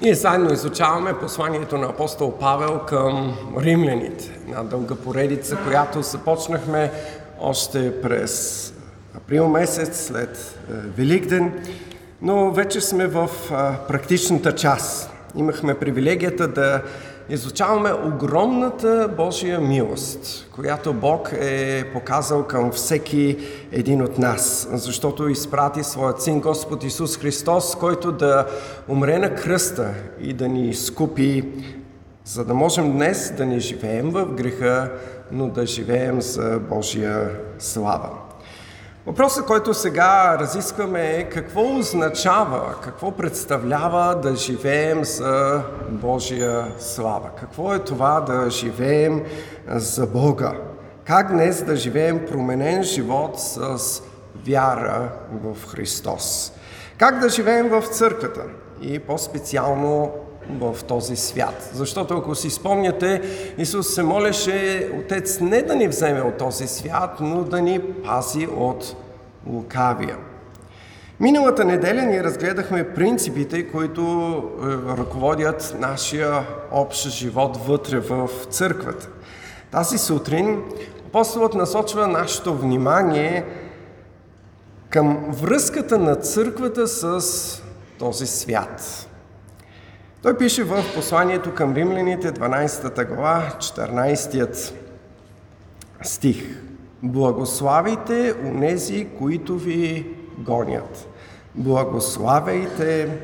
Ние заедно изучаваме посланието на апостол Павел към римляните. Една дълга поредица, която започнахме още през април месец, след е, Великден, но вече сме в практичната част. Имахме привилегията да изучаваме огромната Божия милост, която Бог е показал към всеки един от нас, защото изпрати Своят Син Господ Исус Христос, който да умре на кръста и да ни изкупи, за да можем днес да не живеем в греха, но да живеем за Божия слава. Въпросът, който сега разискваме е какво означава, какво представлява да живеем за Божия слава. Какво е това да живеем за Бога? Как днес да живеем променен живот с вяра в Христос? Как да живеем в църквата и по-специално в този свят. Защото ако си спомняте, Исус се молеше Отец не да ни вземе от този свят, но да ни пази от лукавия. Миналата неделя ние разгледахме принципите, които е, ръководят нашия общ живот вътре в църквата. Тази сутрин апостолът насочва нашето внимание към връзката на църквата с този свят. Той пише в посланието към римляните, 12 глава, 14 стих. Благославите унези, които ви гонят. Благославяйте,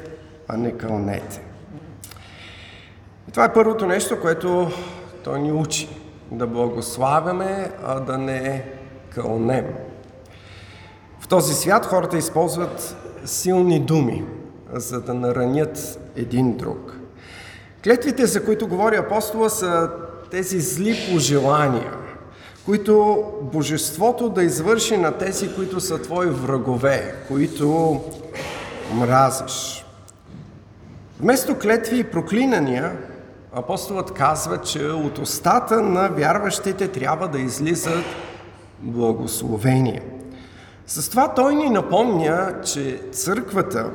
а не кълнете. И това е първото нещо, което той ни учи. Да благославяме, а да не кълнем. В този свят хората използват силни думи, за да наранят един друг. Клетвите, за които говори апостола, са тези зли пожелания, които Божеството да извърши на тези, които са Твои врагове, които мразиш. Вместо клетви и проклинания, апостолът казва, че от устата на вярващите трябва да излизат благословения. С това той ни напомня, че църквата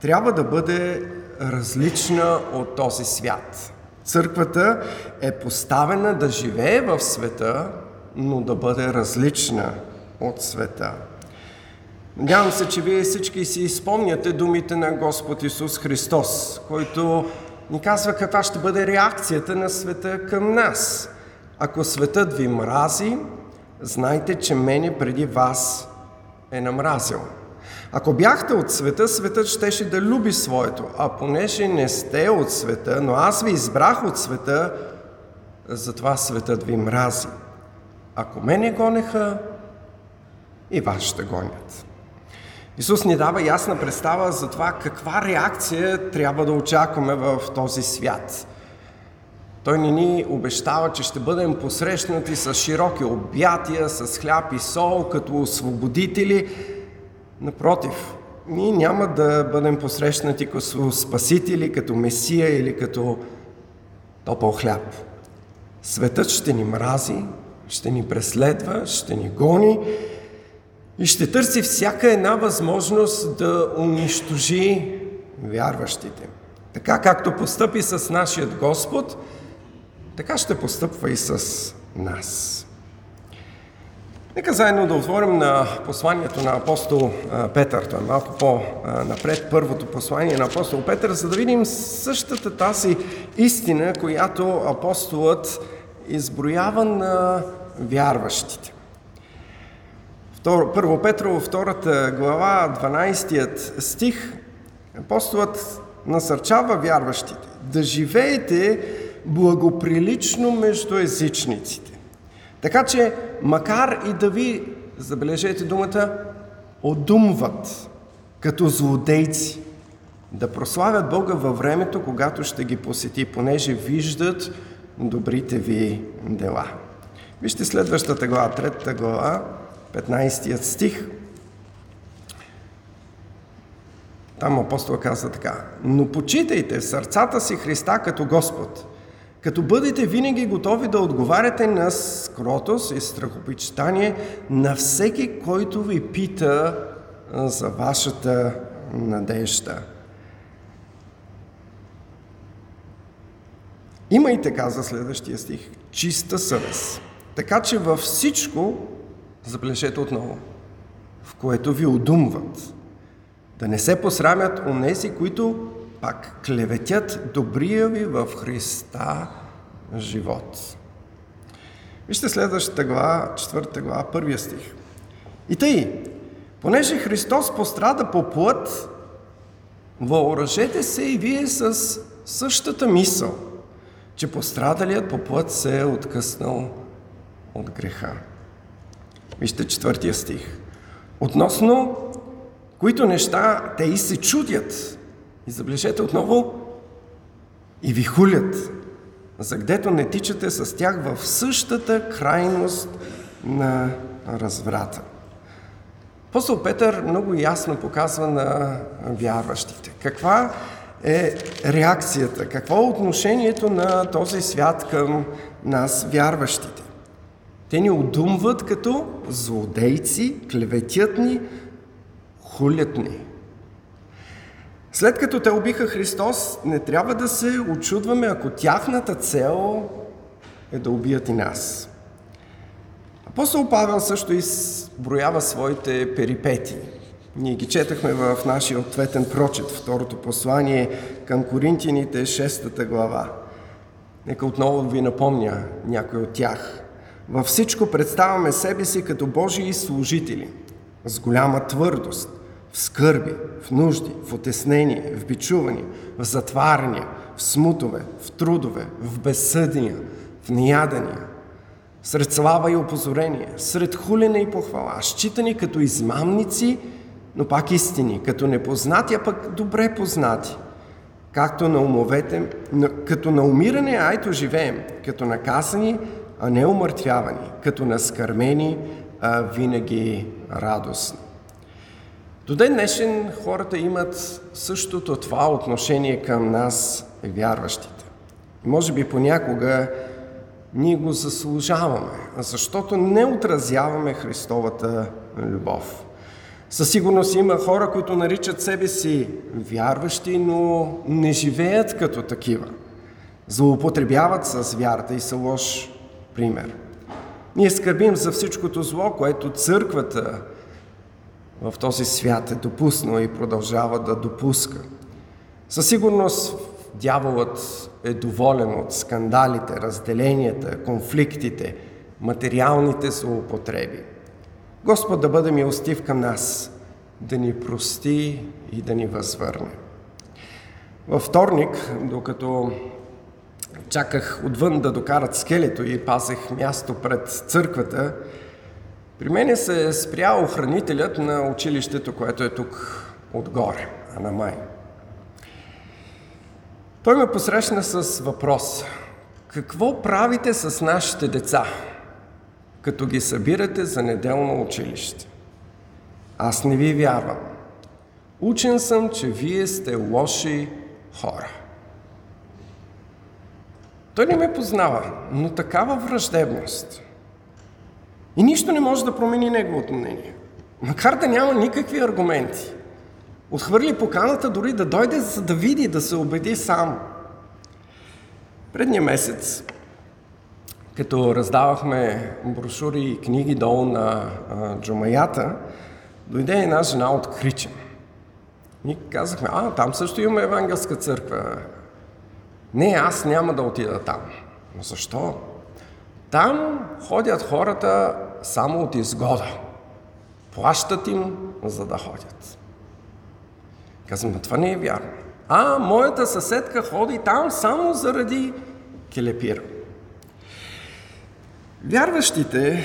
трябва да бъде различна от този свят. Църквата е поставена да живее в света, но да бъде различна от света. Надявам се, че вие всички си изпомняте думите на Господ Исус Христос, който ни казва каква ще бъде реакцията на света към нас. Ако светът ви мрази, знайте, че мене преди вас е намразил. Ако бяхте от света, светът щеше да люби своето, а понеже не сте от света, но аз ви избрах от света, затова светът ви мрази. Ако мене гонеха, и вас ще гонят. Исус ни дава ясна представа за това каква реакция трябва да очакваме в този свят. Той ни ни обещава, че ще бъдем посрещнати с широки обятия, с хляб и сол, като освободители. Напротив, ние няма да бъдем посрещнати като спасители, като месия или като топъл хляб. Светът ще ни мрази, ще ни преследва, ще ни гони и ще търси всяка една възможност да унищожи вярващите. Така както постъпи с нашият Господ, така ще постъпва и с нас. Нека заедно да отворим на посланието на апостол Петър. Той е малко по-напред, първото послание на апостол Петър, за да видим същата тази истина, която апостолът изброява на вярващите. Първо Петрово, втората глава, 12 стих, апостолът насърчава вярващите да живеете благоприлично между езичниците. Така че, макар и да ви, забележете думата, одумват като злодейци, да прославят Бога във времето, когато ще ги посети, понеже виждат добрите ви дела. Вижте следващата глава, третата глава, 15 стих. Там апостол казва така. Но почитайте в сърцата си Христа като Господ, като бъдете винаги готови да отговаряте на скротост и страхопочитание на всеки, който ви пита за вашата надежда. Имайте, каза следващия стих, чиста съвест. Така че във всичко, забележете отново, в което ви удумват, да не се посрамят онези, които пак клеветят добрия ви в Христа живот. Вижте следващата глава, четвърта глава, първия стих. И тъй, понеже Христос пострада по плът, въоръжете се и вие с същата мисъл, че пострадалият по плът се е откъснал от греха. Вижте четвъртия стих. Относно които неща те и се чудят. И забележете отново и ви хулят, за гдето не тичате с тях в същата крайност на разврата. Апостол Петър много ясно показва на вярващите каква е реакцията, какво е отношението на този свят към нас, вярващите. Те ни удумват като злодейци, клеветят ни, хулят ни. След като те убиха Христос, не трябва да се очудваме, ако тяхната цел е да убият и нас. Апостол Павел също изброява своите перипети. Ние ги четахме в нашия ответен прочет, второто послание към Коринтияните, 6 глава. Нека отново ви напомня някой от тях. Във всичко представяме себе си като Божии служители, с голяма твърдост, в скърби, в нужди, в отеснение, в бичуване, в затваряния, в смутове, в трудове, в безсъдния, в неядания, сред слава и опозорение, сред хулене и похвала, считани като измамници, но пак истини, като непознати, а пък добре познати, както на умовете, като на умиране, а ето живеем, като наказани, а не умъртвявани, като наскърмени, а винаги радостни. До ден днешен хората имат същото това отношение към нас, вярващите. Може би понякога ние го заслужаваме, защото не отразяваме Христовата любов. Със сигурност има хора, които наричат себе си вярващи, но не живеят като такива. Злоупотребяват с вярата и са лош пример. Ние скърбим за всичкото зло, което църквата в този свят е допуснал и продължава да допуска. Със сигурност дяволът е доволен от скандалите, разделенията, конфликтите, материалните злоупотреби. Господ да бъде милостив към нас, да ни прости и да ни възвърне. Във вторник, докато чаках отвън да докарат скелето и пазех място пред църквата, при мене се е спря охранителят на училището, което е тук отгоре, а на май. Той ме посрещна с въпрос. Какво правите с нашите деца, като ги събирате за неделно училище? Аз не ви вярвам. Учен съм, че вие сте лоши хора. Той не ме познава, но такава враждебност – и нищо не може да промени неговото мнение. Макар да няма никакви аргументи. Отхвърли поканата дори да дойде, за да види, да се убеди сам. Предния месец, като раздавахме брошури и книги долу на а, джумаята, дойде една жена от Кричен. Ние казахме, а, там също имаме евангелска църква. Не, аз няма да отида там. Но защо? Там ходят хората само от изгода. Плащат им, за да ходят. Казвам, това не е вярно. А, моята съседка ходи там само заради келепира. Вярващите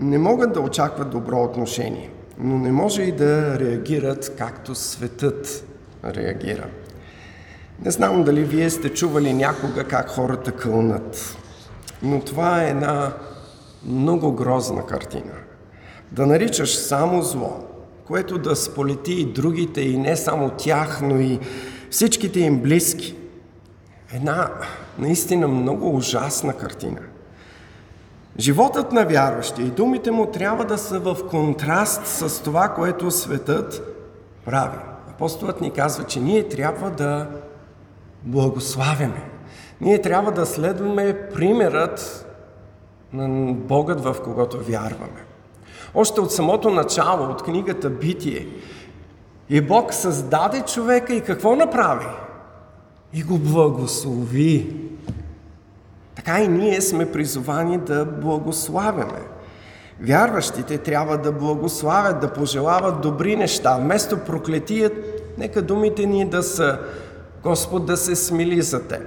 не могат да очакват добро отношение, но не може и да реагират както светът реагира. Не знам дали вие сте чували някога как хората кълнат, но това е една много грозна картина. Да наричаш само зло, което да сполети и другите, и не само тях, но и всичките им близки. Една наистина много ужасна картина. Животът на вярващия и думите му трябва да са в контраст с това, което светът прави. Апостолът ни казва, че ние трябва да благославяме Ние трябва да следваме примерът на Богът, в когото вярваме. Още от самото начало, от книгата Битие, и Бог създаде човека и какво направи? И го благослови. Така и ние сме призовани да благославяме. Вярващите трябва да благославят, да пожелават добри неща. Вместо проклетият, нека думите ни да са Господ да се смили за теб.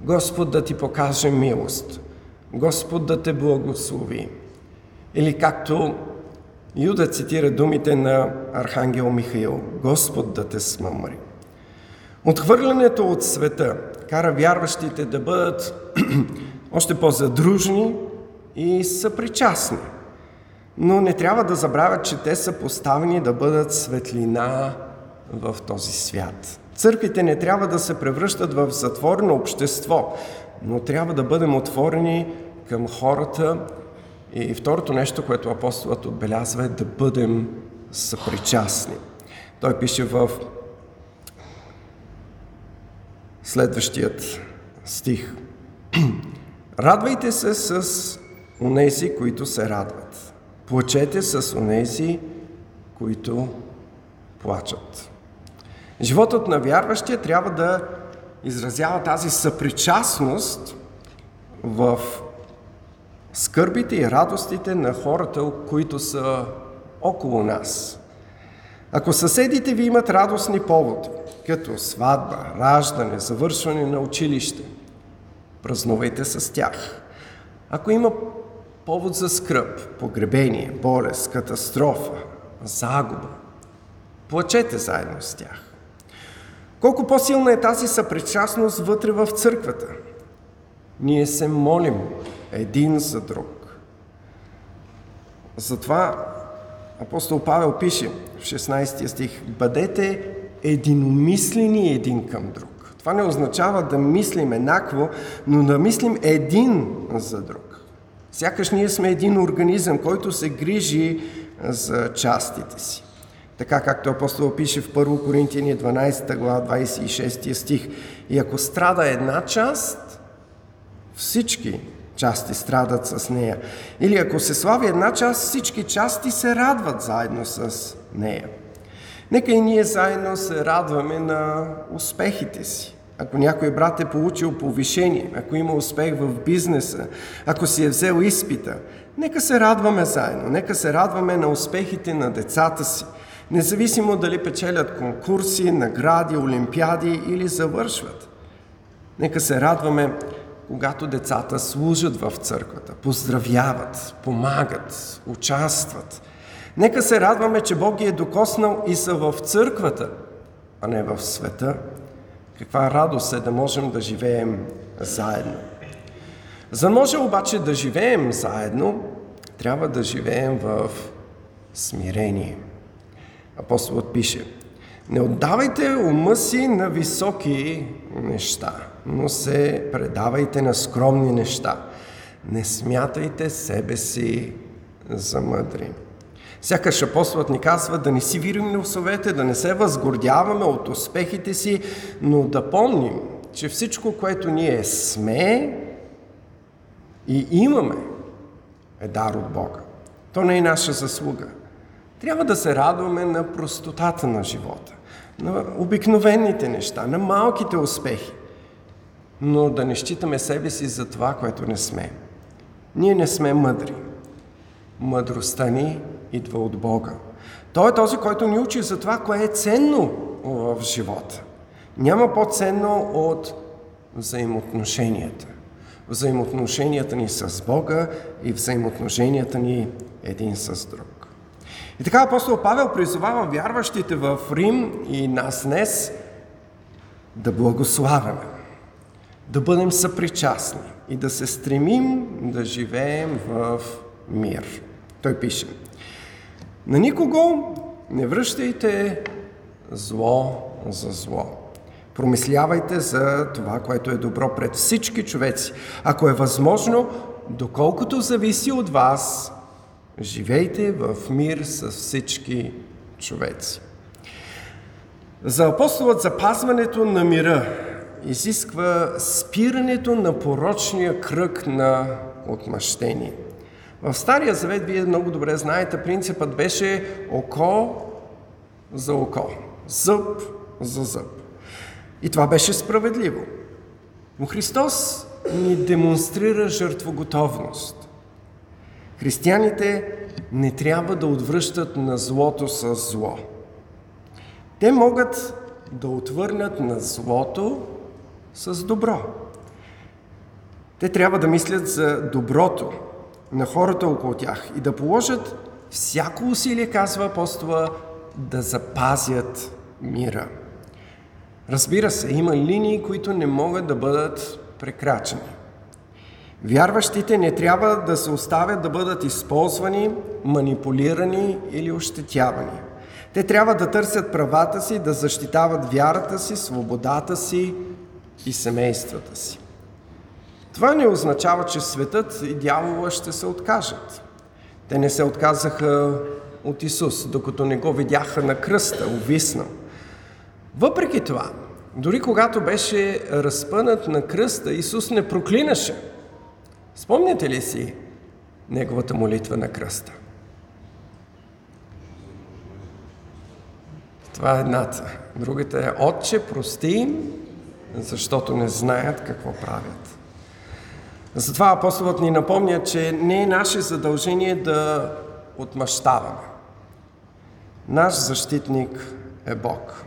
Господ да ти покаже милост. Господ да те благослови. Или както Юда цитира думите на Архангел Михаил, Господ да те смъмри. Отхвърлянето от света кара вярващите да бъдат още по-задружни и съпричастни. Но не трябва да забравят, че те са поставени да бъдат светлина в този свят. Църквите не трябва да се превръщат в затворено общество, но трябва да бъдем отворени към хората. И второто нещо, което апостолът отбелязва е да бъдем съпричастни. Той пише в следващият стих. Радвайте се с онези, които се радват. Плачете с онези, които плачат. Животът на вярващия трябва да изразява тази съпричастност в скърбите и радостите на хората, които са около нас. Ако съседите ви имат радостни поводи, като сватба, раждане, завършване на училище, празнувайте с тях. Ако има повод за скръп, погребение, болест, катастрофа, загуба, плачете заедно с тях. Колко по-силна е тази съпричастност вътре в църквата? Ние се молим един за друг. Затова апостол Павел пише в 16 стих Бъдете единомислени един към друг. Това не означава да мислим еднакво, но да мислим един за друг. Сякаш ние сме един организъм, който се грижи за частите си. Така както апостол пише в 1 Коринтияни 12 глава 26 стих. И ако страда една част, всички части страдат с нея. Или ако се слави една част, всички части се радват заедно с нея. Нека и ние заедно се радваме на успехите си. Ако някой брат е получил повишение, ако има успех в бизнеса, ако си е взел изпита, нека се радваме заедно, нека се радваме на успехите на децата си, независимо дали печелят конкурси, награди, олимпиади или завършват. Нека се радваме, когато децата служат в църквата, поздравяват, помагат, участват. Нека се радваме, че Бог ги е докоснал и са в църквата, а не в света. Каква радост е да можем да живеем заедно. За да може обаче да живеем заедно, трябва да живеем в смирение. Апостолът пише, не отдавайте ума си на високи неща, но се предавайте на скромни неща. Не смятайте себе си за мъдри. Сякаш апостолът ни казва да не си вирим носовете, да не се възгордяваме от успехите си, но да помним, че всичко, което ние сме и имаме, е дар от Бога. То не е наша заслуга. Трябва да се радваме на простотата на живота, на обикновените неща, на малките успехи, но да не считаме себе си за това, което не сме. Ние не сме мъдри. Мъдростта ни идва от Бога. Той е този, който ни учи за това, кое е ценно в живота. Няма по-ценно от взаимоотношенията. Взаимоотношенията ни с Бога и взаимоотношенията ни един с друг. И така апостол Павел призовава вярващите в Рим и нас днес да благославяме, да бъдем съпричастни и да се стремим да живеем в мир. Той пише, на никого не връщайте зло за зло. Промислявайте за това, което е добро пред всички човеци. Ако е възможно, доколкото зависи от вас, живейте в мир с всички човеци. За апостолът запазването на мира изисква спирането на порочния кръг на отмъщение. В Стария Завет, вие много добре знаете, принципът беше око за око, зъб за зъб. И това беше справедливо. Но Христос ни демонстрира жертвоготовност. Християните не трябва да отвръщат на злото с зло. Те могат да отвърнат на злото с добро. Те трябва да мислят за доброто на хората около тях и да положат всяко усилие, казва апостола, да запазят мира. Разбира се, има линии, които не могат да бъдат прекрачени. Вярващите не трябва да се оставят да бъдат използвани, манипулирани или ощетявани. Те трябва да търсят правата си, да защитават вярата си, свободата си и семействата си. Това не означава, че светът и дявола ще се откажат. Те не се отказаха от Исус, докато не го видяха на кръста, увиснал. Въпреки това, дори когато беше разпънат на кръста, Исус не проклинаше. Спомняте ли си неговата молитва на кръста? Това е едната. Другата е Отче, прости им, защото не знаят какво правят. Затова апостолът ни напомня, че не е наше задължение да отмъщаваме. Наш защитник е Бог.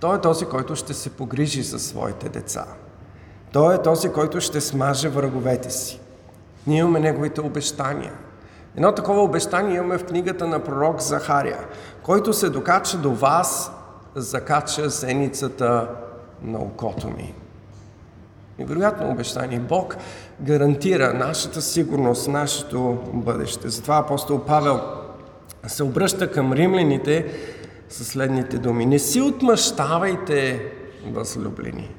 Той е този, който ще се погрижи за своите деца. Той е този, който ще смаже враговете си. Ние имаме неговите обещания. Едно такова обещание имаме в книгата на пророк Захария, който се докача до вас, закача зеницата на окото ми. Невероятно обещание. Бог гарантира нашата сигурност, нашето бъдеще. Затова апостол Павел се обръща към римляните със следните думи. Не си отмъщавайте, възлюблени.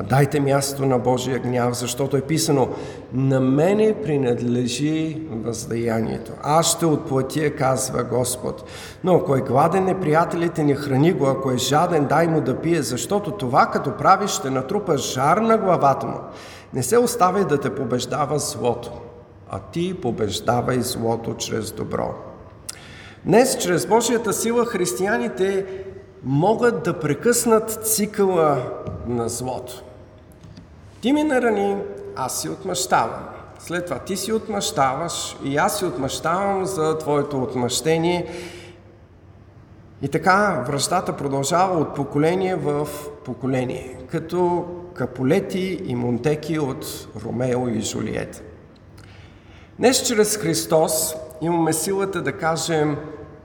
А дайте място на Божия гняв, защото е писано На мене принадлежи въздаянието. Аз ще отплатя, казва Господ. Но ако е гладен, неприятелите не храни го, ако е жаден, дай му да пие, защото това като правиш ще натрупа жар на главата му. Не се оставяй да те побеждава злото, а ти побеждавай злото чрез добро. Днес, чрез Божията сила, християните могат да прекъснат цикъла на злото. Ти ми нарани, аз си отмъщавам. След това ти си отмъщаваш и аз си отмъщавам за твоето отмъщение. И така връщата продължава от поколение в поколение, като Каполети и Монтеки от Ромео и Жулиет. Днес чрез Христос имаме силата да кажем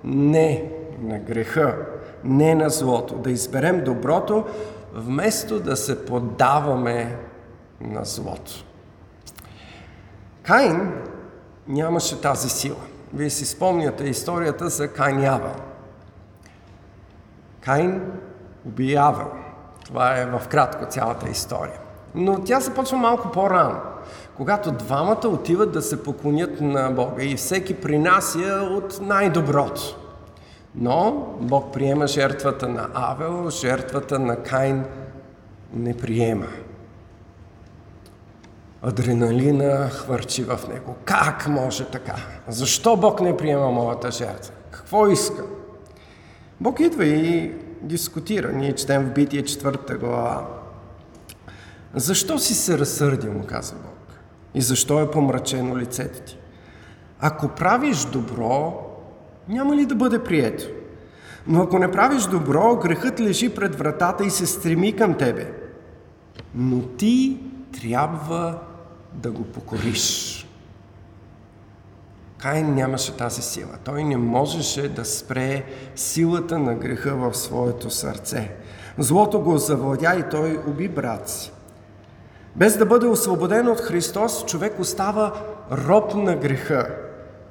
не на греха, не на злото, да изберем доброто, вместо да се поддаваме на злото. Каин нямаше тази сила. Вие си спомняте историята за Каин Явел. Каин уби Явел. Това е в кратко цялата история. Но тя започва малко по-рано, когато двамата отиват да се поклонят на Бога и всеки принася от най-доброто. Но Бог приема жертвата на Авел, жертвата на Кайн не приема. Адреналина хвърчи в него. Как може така? Защо Бог не приема моята жертва? Какво иска? Бог идва и дискутира. Ние четем в Битие четвърта глава. Защо си се разсърдил, му каза Бог? И защо е помрачено лицето ти? Ако правиш добро, няма ли да бъде прието? Но ако не правиш добро, грехът лежи пред вратата и се стреми към тебе. Но ти трябва да го покориш. Каин нямаше тази сила. Той не можеше да спре силата на греха в своето сърце. Злото го завладя и той уби брат си. Без да бъде освободен от Христос, човек остава роб на греха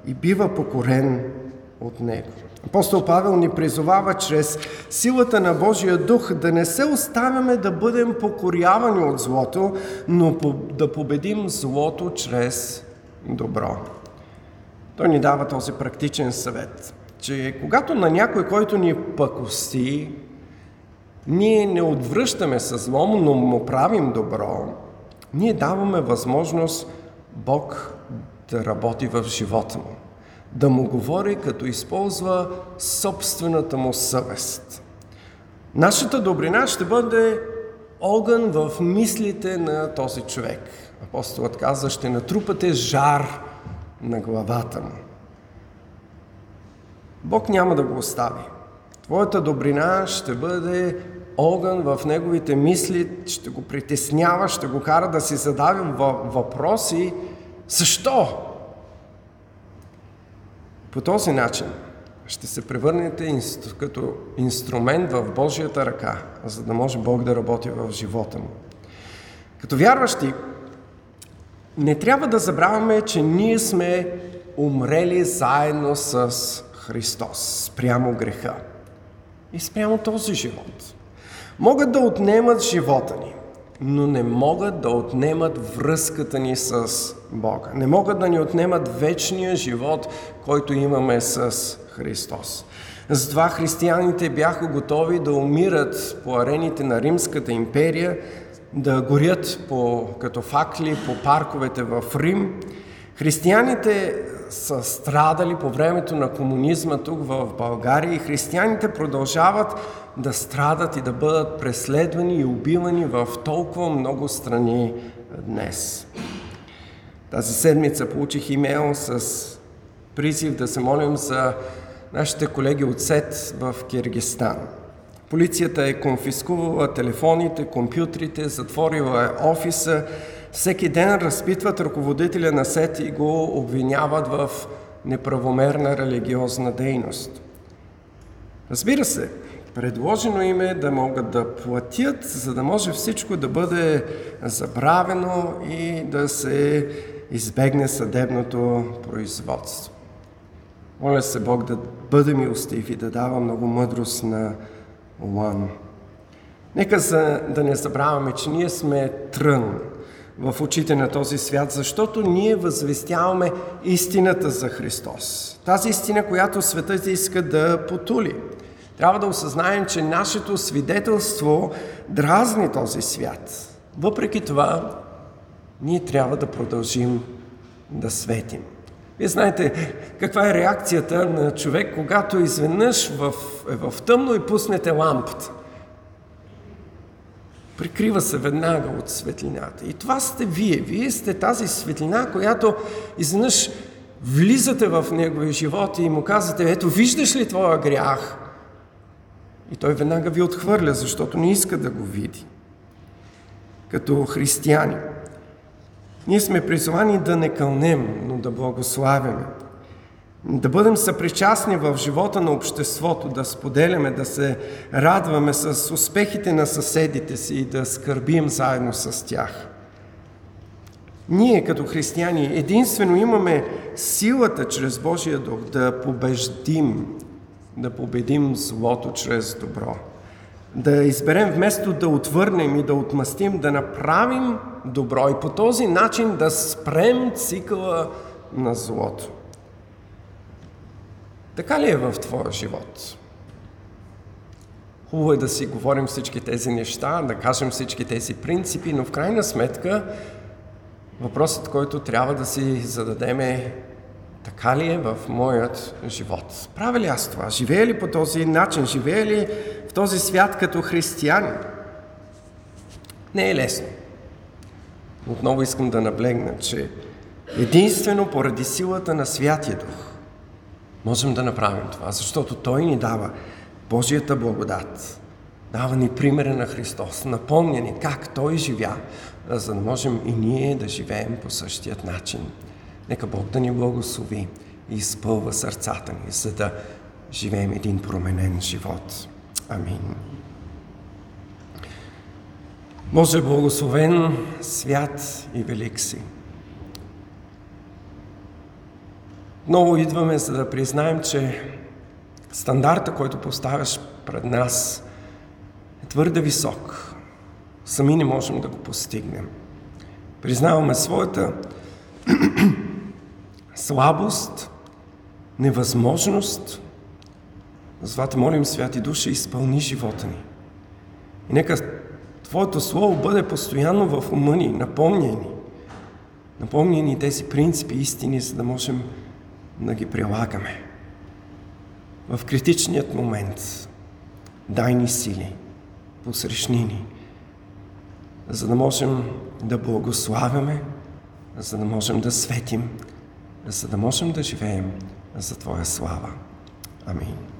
и бива покорен от него. Апостол Павел ни призовава чрез силата на Божия дух да не се оставяме да бъдем покорявани от злото, но да победим злото чрез добро. Той ни дава този практичен съвет, че когато на някой, който ни пъкости, ние не отвръщаме със злом, но му правим добро, ние даваме възможност Бог да работи в живота му, да му говори, като използва собствената му съвест. Нашата добрина ще бъде огън в мислите на този човек. Апостолът каза, ще натрупате жар на главата му. Бог няма да го остави. Твоята добрина ще бъде огън в неговите мисли, ще го притеснява, ще го кара да си задави въпроси. Защо? По този начин ще се превърнете като инструмент в Божията ръка, за да може Бог да работи в живота му. Като вярващи, не трябва да забравяме, че ние сме умрели заедно с Христос, спрямо греха и спрямо този живот. Могат да отнемат живота ни, но не могат да отнемат връзката ни с Бога. Не могат да ни отнемат вечния живот, който имаме с Христос. Затова християните бяха готови да умират по арените на Римската империя, да горят по, като факли по парковете в Рим. Християните са страдали по времето на комунизма тук в България и християните продължават да страдат и да бъдат преследвани и убивани в толкова много страни днес. Тази седмица получих имейл с призив да се молим за нашите колеги от СЕТ в Киргистан. Полицията е конфискувала телефоните, компютрите, затворила е офиса. Всеки ден разпитват ръководителя на СЕТ и го обвиняват в неправомерна религиозна дейност. Разбира се, предложено им е да могат да платят, за да може всичко да бъде забравено и да се избегне съдебното производство. Моля се Бог да бъде милостив и да дава много мъдрост на Олан. Нека за, да не забравяме, че ние сме трън в очите на този свят, защото ние възвестяваме истината за Христос. Тази истина, която светът иска да потули. Трябва да осъзнаем, че нашето свидетелство дразни този свят. Въпреки това, ние трябва да продължим да светим. Вие знаете каква е реакцията на човек, когато изведнъж в, е в тъмно и пуснете лампата. Прикрива се веднага от светлината. И това сте вие. Вие сте тази светлина, която изведнъж влизате в неговия живот и му казвате, ето виждаш ли твоя грях? И той веднага ви отхвърля, защото не иска да го види. Като християни. Ние сме призвани да не кълнем, но да благославяме. Да бъдем съпричастни в живота на обществото, да споделяме, да се радваме с успехите на съседите си и да скърбим заедно с тях. Ние като християни единствено имаме силата чрез Божия дух да побеждим, да победим злото чрез добро да изберем вместо да отвърнем и да отмъстим, да направим добро и по този начин да спрем цикъла на злото. Така ли е в твоя живот? Хубаво е да си говорим всички тези неща, да кажем всички тези принципи, но в крайна сметка въпросът, който трябва да си зададем е така ли е в моят живот? Правя ли аз това? Живея ли по този начин? Живея ли в този свят като християнин? Не е лесно. Отново искам да наблегна, че единствено поради силата на Святия Дух можем да направим това, защото Той ни дава Божията благодат. Дава ни примера на Христос, напомня ни как Той живя, за да можем и ние да живеем по същият начин. Нека Бог да ни благослови и изпълва сърцата ни, за да живеем един променен живот. Амин. Може благословен, свят и велик си. Много идваме, за да признаем, че стандарта, който поставяш пред нас, е твърде висок. Сами не можем да го постигнем. Признаваме своята слабост, невъзможност. Затова те молим, Святи Душа, изпълни живота ни. И нека Твоето Слово бъде постоянно в ума ни, напомняни. Напомняни тези принципи, истини, за да можем да ги прилагаме. В критичният момент дай ни сили, посрещни ни, за да можем да благославяме, за да можем да светим, за да можем да живеем за Твоя слава. Амин.